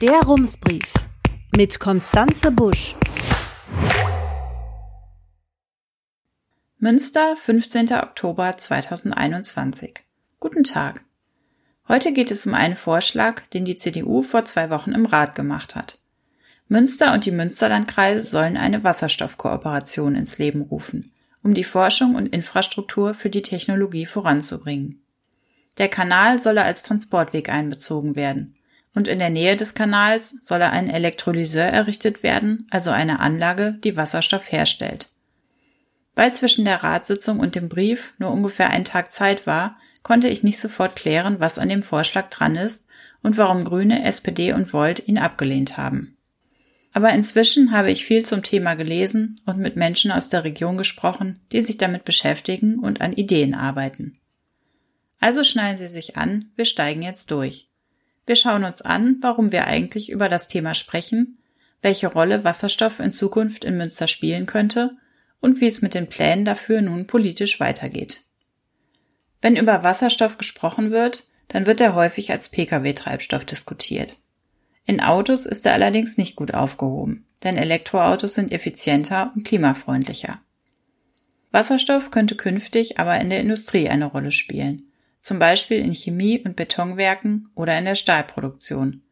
Der Rumsbrief mit Konstanze Busch. Münster, 15. Oktober 2021. Guten Tag. Heute geht es um einen Vorschlag, den die CDU vor zwei Wochen im Rat gemacht hat. Münster und die Münsterlandkreise sollen eine Wasserstoffkooperation ins Leben rufen, um die Forschung und Infrastruktur für die Technologie voranzubringen. Der Kanal solle als Transportweg einbezogen werden und in der Nähe des Kanals solle ein Elektrolyseur errichtet werden, also eine Anlage, die Wasserstoff herstellt. Weil zwischen der Ratssitzung und dem Brief nur ungefähr ein Tag Zeit war, konnte ich nicht sofort klären, was an dem Vorschlag dran ist und warum Grüne, SPD und Volt ihn abgelehnt haben. Aber inzwischen habe ich viel zum Thema gelesen und mit Menschen aus der Region gesprochen, die sich damit beschäftigen und an Ideen arbeiten. Also schnallen Sie sich an, wir steigen jetzt durch. Wir schauen uns an, warum wir eigentlich über das Thema sprechen, welche Rolle Wasserstoff in Zukunft in Münster spielen könnte und wie es mit den Plänen dafür nun politisch weitergeht. Wenn über Wasserstoff gesprochen wird, dann wird er häufig als Pkw-Treibstoff diskutiert. In Autos ist er allerdings nicht gut aufgehoben, denn Elektroautos sind effizienter und klimafreundlicher. Wasserstoff könnte künftig aber in der Industrie eine Rolle spielen zum Beispiel in Chemie- und Betonwerken oder in der Stahlproduktion.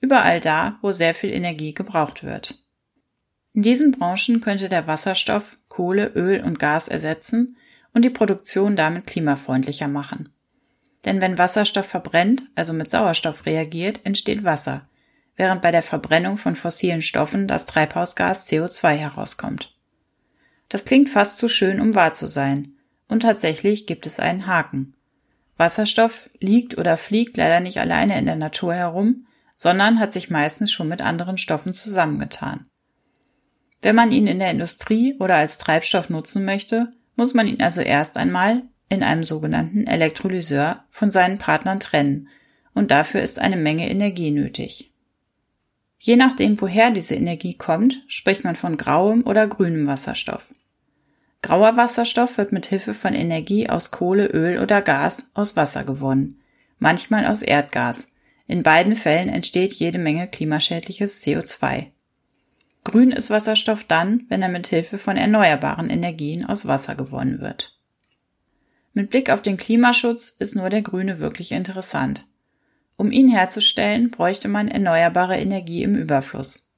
Überall da, wo sehr viel Energie gebraucht wird. In diesen Branchen könnte der Wasserstoff Kohle, Öl und Gas ersetzen und die Produktion damit klimafreundlicher machen. Denn wenn Wasserstoff verbrennt, also mit Sauerstoff reagiert, entsteht Wasser, während bei der Verbrennung von fossilen Stoffen das Treibhausgas CO2 herauskommt. Das klingt fast zu schön, um wahr zu sein, und tatsächlich gibt es einen Haken. Wasserstoff liegt oder fliegt leider nicht alleine in der Natur herum, sondern hat sich meistens schon mit anderen Stoffen zusammengetan. Wenn man ihn in der Industrie oder als Treibstoff nutzen möchte, muss man ihn also erst einmal in einem sogenannten Elektrolyseur von seinen Partnern trennen, und dafür ist eine Menge Energie nötig. Je nachdem, woher diese Energie kommt, spricht man von grauem oder grünem Wasserstoff. Grauer Wasserstoff wird mit Hilfe von Energie aus Kohle, Öl oder Gas aus Wasser gewonnen, manchmal aus Erdgas. In beiden Fällen entsteht jede Menge klimaschädliches CO2. Grün ist Wasserstoff dann, wenn er mit Hilfe von erneuerbaren Energien aus Wasser gewonnen wird. Mit Blick auf den Klimaschutz ist nur der Grüne wirklich interessant. Um ihn herzustellen, bräuchte man erneuerbare Energie im Überfluss.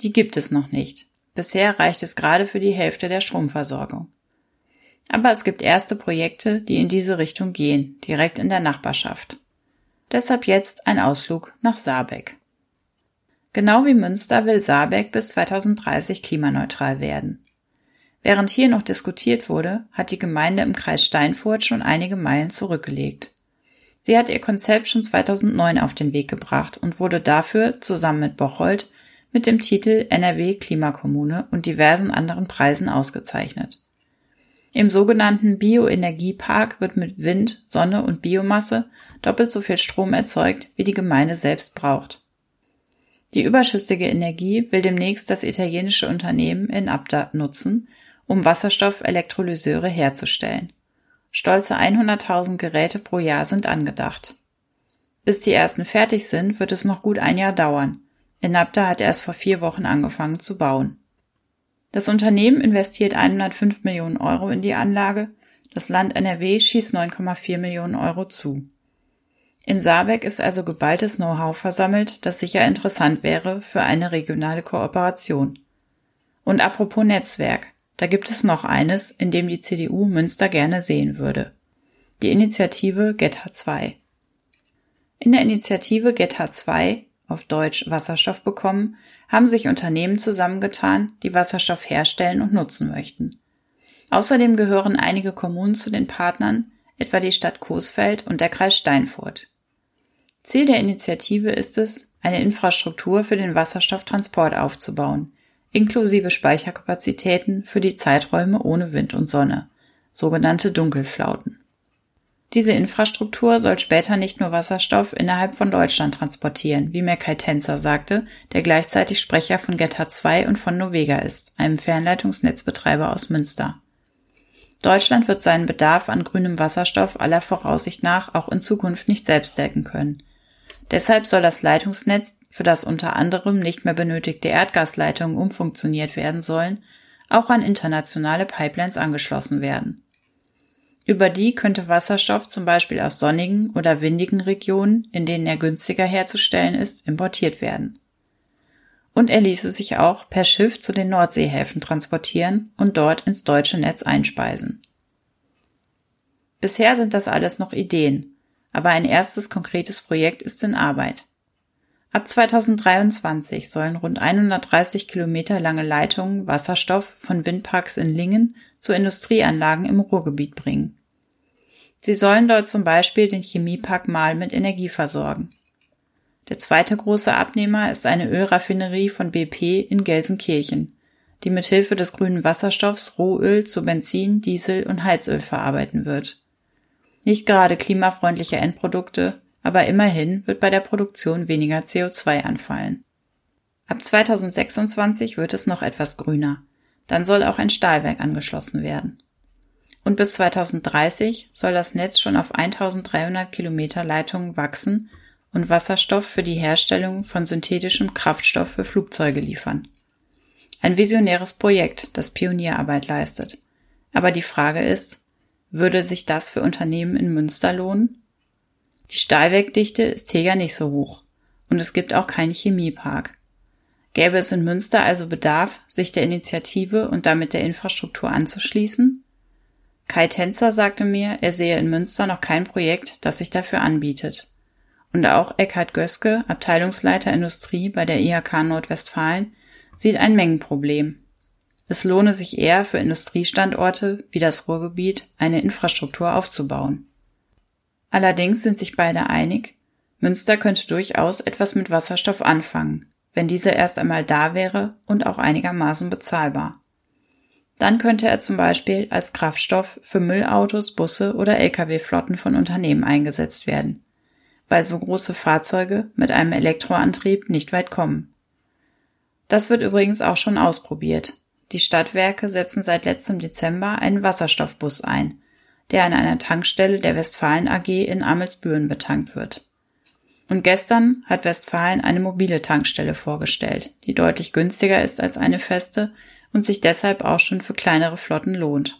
Die gibt es noch nicht. Bisher reicht es gerade für die Hälfte der Stromversorgung. Aber es gibt erste Projekte, die in diese Richtung gehen, direkt in der Nachbarschaft. Deshalb jetzt ein Ausflug nach Saarbeck. Genau wie Münster will Saarbeck bis 2030 klimaneutral werden. Während hier noch diskutiert wurde, hat die Gemeinde im Kreis Steinfurt schon einige Meilen zurückgelegt. Sie hat ihr Konzept schon 2009 auf den Weg gebracht und wurde dafür, zusammen mit Bocholt, mit dem Titel NRW Klimakommune und diversen anderen Preisen ausgezeichnet. Im sogenannten Bioenergiepark wird mit Wind, Sonne und Biomasse doppelt so viel Strom erzeugt, wie die Gemeinde selbst braucht. Die überschüssige Energie will demnächst das italienische Unternehmen in Abda nutzen, um Wasserstoffelektrolyseure herzustellen. Stolze 100.000 Geräte pro Jahr sind angedacht. Bis die ersten fertig sind, wird es noch gut ein Jahr dauern. Enapta hat erst vor vier Wochen angefangen zu bauen. Das Unternehmen investiert 105 Millionen Euro in die Anlage, das Land NRW schießt 9,4 Millionen Euro zu. In Saarbeck ist also geballtes Know-how versammelt, das sicher interessant wäre für eine regionale Kooperation. Und apropos Netzwerk, da gibt es noch eines, in dem die CDU Münster gerne sehen würde. Die Initiative GetH2. In der Initiative GetH2 auf Deutsch Wasserstoff bekommen, haben sich Unternehmen zusammengetan, die Wasserstoff herstellen und nutzen möchten. Außerdem gehören einige Kommunen zu den Partnern, etwa die Stadt Coesfeld und der Kreis Steinfurt. Ziel der Initiative ist es, eine Infrastruktur für den Wasserstofftransport aufzubauen, inklusive Speicherkapazitäten für die Zeiträume ohne Wind und Sonne, sogenannte Dunkelflauten. Diese Infrastruktur soll später nicht nur Wasserstoff innerhalb von Deutschland transportieren, wie mir Kai Tänzer sagte, der gleichzeitig Sprecher von Geta 2 und von Novega ist, einem Fernleitungsnetzbetreiber aus Münster. Deutschland wird seinen Bedarf an grünem Wasserstoff aller Voraussicht nach auch in Zukunft nicht selbst decken können. Deshalb soll das Leitungsnetz, für das unter anderem nicht mehr benötigte Erdgasleitungen umfunktioniert werden sollen, auch an internationale Pipelines angeschlossen werden. Über die könnte Wasserstoff zum Beispiel aus sonnigen oder windigen Regionen, in denen er günstiger herzustellen ist, importiert werden. Und er ließe sich auch per Schiff zu den Nordseehäfen transportieren und dort ins deutsche Netz einspeisen. Bisher sind das alles noch Ideen, aber ein erstes konkretes Projekt ist in Arbeit. Ab 2023 sollen rund 130 Kilometer lange Leitungen Wasserstoff von Windparks in Lingen zu Industrieanlagen im Ruhrgebiet bringen. Sie sollen dort zum Beispiel den Chemiepark Mahl mit Energie versorgen. Der zweite große Abnehmer ist eine Ölraffinerie von BP in Gelsenkirchen, die mit Hilfe des grünen Wasserstoffs Rohöl zu Benzin, Diesel und Heizöl verarbeiten wird. Nicht gerade klimafreundliche Endprodukte, aber immerhin wird bei der Produktion weniger CO2 anfallen. Ab 2026 wird es noch etwas grüner. Dann soll auch ein Stahlwerk angeschlossen werden. Und bis 2030 soll das Netz schon auf 1300 Kilometer Leitungen wachsen und Wasserstoff für die Herstellung von synthetischem Kraftstoff für Flugzeuge liefern. Ein visionäres Projekt, das Pionierarbeit leistet. Aber die Frage ist, würde sich das für Unternehmen in Münster lohnen? Die Stahlwerkdichte ist hier ja nicht so hoch und es gibt auch keinen Chemiepark. Gäbe es in Münster also Bedarf, sich der Initiative und damit der Infrastruktur anzuschließen? Kai Tänzer sagte mir, er sehe in Münster noch kein Projekt, das sich dafür anbietet. Und auch Eckhard Göske, Abteilungsleiter Industrie bei der IHK Nordwestfalen, sieht ein Mengenproblem es lohne sich eher für Industriestandorte wie das Ruhrgebiet eine Infrastruktur aufzubauen. Allerdings sind sich beide einig, Münster könnte durchaus etwas mit Wasserstoff anfangen, wenn dieser erst einmal da wäre und auch einigermaßen bezahlbar. Dann könnte er zum Beispiel als Kraftstoff für Müllautos, Busse oder Lkw-Flotten von Unternehmen eingesetzt werden, weil so große Fahrzeuge mit einem Elektroantrieb nicht weit kommen. Das wird übrigens auch schon ausprobiert. Die Stadtwerke setzen seit letztem Dezember einen Wasserstoffbus ein, der an einer Tankstelle der Westfalen AG in Amelsbüren betankt wird. Und gestern hat Westfalen eine mobile Tankstelle vorgestellt, die deutlich günstiger ist als eine feste und sich deshalb auch schon für kleinere Flotten lohnt.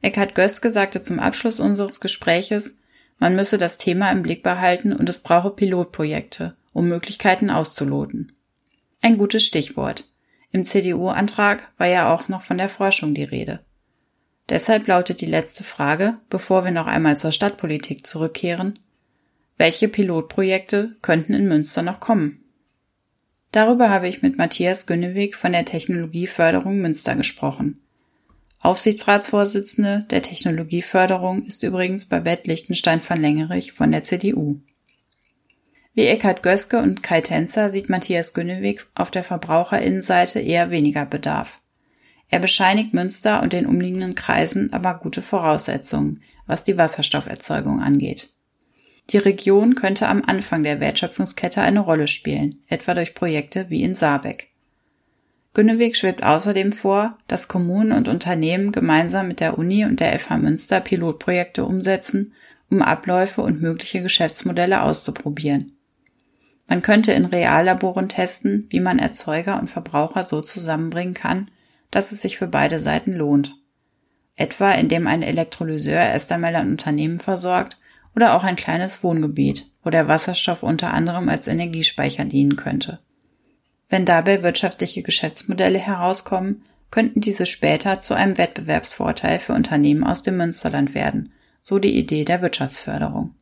Eckhard Göske sagte zum Abschluss unseres Gespräches, man müsse das Thema im Blick behalten und es brauche Pilotprojekte, um Möglichkeiten auszuloten. Ein gutes Stichwort. Im CDU-Antrag war ja auch noch von der Forschung die Rede. Deshalb lautet die letzte Frage, bevor wir noch einmal zur Stadtpolitik zurückkehren, welche Pilotprojekte könnten in Münster noch kommen? Darüber habe ich mit Matthias Günneweg von der Technologieförderung Münster gesprochen. Aufsichtsratsvorsitzende der Technologieförderung ist übrigens Babette Lichtenstein von Längerich von der CDU. Wie Eckhard Göske und Kai Tänzer sieht Matthias Günnewig auf der Verbraucherinnenseite eher weniger Bedarf. Er bescheinigt Münster und den umliegenden Kreisen aber gute Voraussetzungen, was die Wasserstofferzeugung angeht. Die Region könnte am Anfang der Wertschöpfungskette eine Rolle spielen, etwa durch Projekte wie in Saarbeck. Günnewig schwebt außerdem vor, dass Kommunen und Unternehmen gemeinsam mit der Uni und der FH Münster Pilotprojekte umsetzen, um Abläufe und mögliche Geschäftsmodelle auszuprobieren. Man könnte in Reallaboren testen, wie man Erzeuger und Verbraucher so zusammenbringen kann, dass es sich für beide Seiten lohnt. Etwa indem ein Elektrolyseur erst einmal ein Unternehmen versorgt oder auch ein kleines Wohngebiet, wo der Wasserstoff unter anderem als Energiespeicher dienen könnte. Wenn dabei wirtschaftliche Geschäftsmodelle herauskommen, könnten diese später zu einem Wettbewerbsvorteil für Unternehmen aus dem Münsterland werden, so die Idee der Wirtschaftsförderung.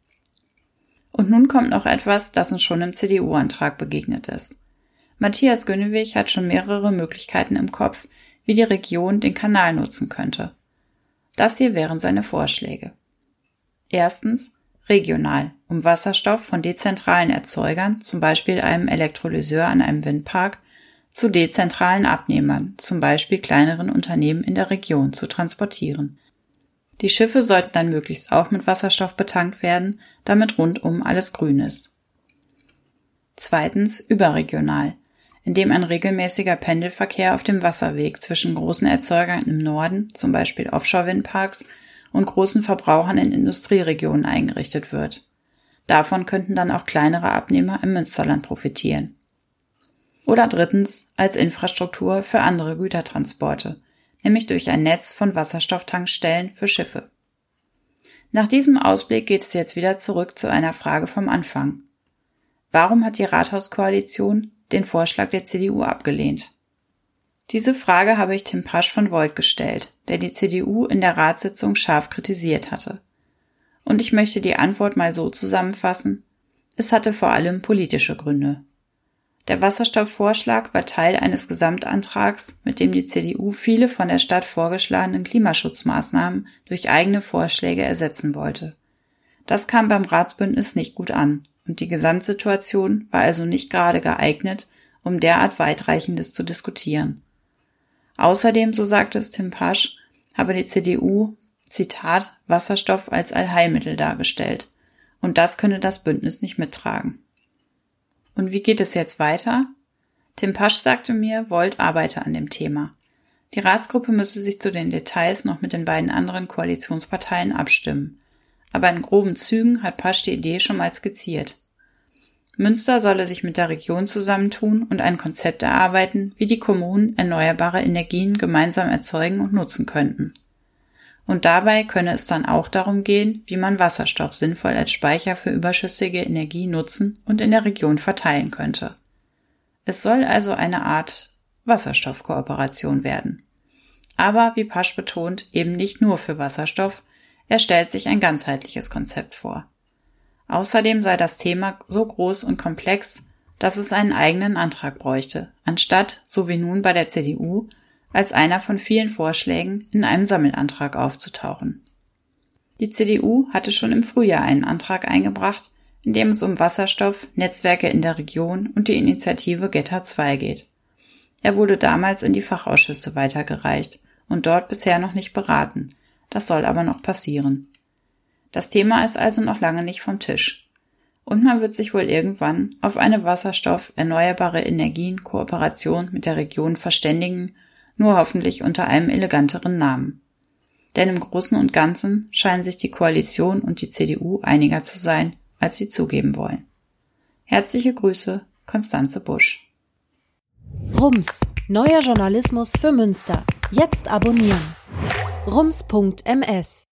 Und nun kommt noch etwas, das uns schon im CDU-Antrag begegnet ist. Matthias Günnewig hat schon mehrere Möglichkeiten im Kopf, wie die Region den Kanal nutzen könnte. Das hier wären seine Vorschläge. Erstens regional, um Wasserstoff von dezentralen Erzeugern, zum Beispiel einem Elektrolyseur an einem Windpark, zu dezentralen Abnehmern, zum Beispiel kleineren Unternehmen in der Region, zu transportieren. Die Schiffe sollten dann möglichst auch mit Wasserstoff betankt werden, damit rundum alles grün ist. Zweitens überregional, indem ein regelmäßiger Pendelverkehr auf dem Wasserweg zwischen großen Erzeugern im Norden, zum Beispiel Offshore-Windparks, und großen Verbrauchern in Industrieregionen eingerichtet wird. Davon könnten dann auch kleinere Abnehmer im Münsterland profitieren. Oder drittens als Infrastruktur für andere Gütertransporte, nämlich durch ein Netz von Wasserstofftankstellen für Schiffe. Nach diesem Ausblick geht es jetzt wieder zurück zu einer Frage vom Anfang. Warum hat die Rathauskoalition den Vorschlag der CDU abgelehnt? Diese Frage habe ich Tim Pasch von Volt gestellt, der die CDU in der Ratssitzung scharf kritisiert hatte. Und ich möchte die Antwort mal so zusammenfassen. Es hatte vor allem politische Gründe. Der Wasserstoffvorschlag war Teil eines Gesamtantrags, mit dem die CDU viele von der Stadt vorgeschlagenen Klimaschutzmaßnahmen durch eigene Vorschläge ersetzen wollte. Das kam beim Ratsbündnis nicht gut an, und die Gesamtsituation war also nicht gerade geeignet, um derart weitreichendes zu diskutieren. Außerdem, so sagte es Tim Pasch, habe die CDU, Zitat, Wasserstoff als Allheilmittel dargestellt. Und das könne das Bündnis nicht mittragen. Und wie geht es jetzt weiter? Tim Pasch sagte mir, Volt arbeite an dem Thema. Die Ratsgruppe müsse sich zu den Details noch mit den beiden anderen Koalitionsparteien abstimmen. Aber in groben Zügen hat Pasch die Idee schon mal skizziert. Münster solle sich mit der Region zusammentun und ein Konzept erarbeiten, wie die Kommunen erneuerbare Energien gemeinsam erzeugen und nutzen könnten. Und dabei könne es dann auch darum gehen, wie man Wasserstoff sinnvoll als Speicher für überschüssige Energie nutzen und in der Region verteilen könnte. Es soll also eine Art Wasserstoffkooperation werden. Aber, wie Pasch betont, eben nicht nur für Wasserstoff, er stellt sich ein ganzheitliches Konzept vor. Außerdem sei das Thema so groß und komplex, dass es einen eigenen Antrag bräuchte, anstatt, so wie nun bei der CDU, als einer von vielen Vorschlägen in einem Sammelantrag aufzutauchen. Die CDU hatte schon im Frühjahr einen Antrag eingebracht, in dem es um Wasserstoff, Netzwerke in der Region und die Initiative Geta 2 geht. Er wurde damals in die Fachausschüsse weitergereicht und dort bisher noch nicht beraten. Das soll aber noch passieren. Das Thema ist also noch lange nicht vom Tisch. Und man wird sich wohl irgendwann auf eine Wasserstoff erneuerbare Energien Kooperation mit der Region verständigen, nur hoffentlich unter einem eleganteren Namen. Denn im Großen und Ganzen scheinen sich die Koalition und die CDU einiger zu sein, als sie zugeben wollen. Herzliche Grüße, Konstanze Busch. Rums, neuer Journalismus für Münster. Jetzt abonnieren. rums.ms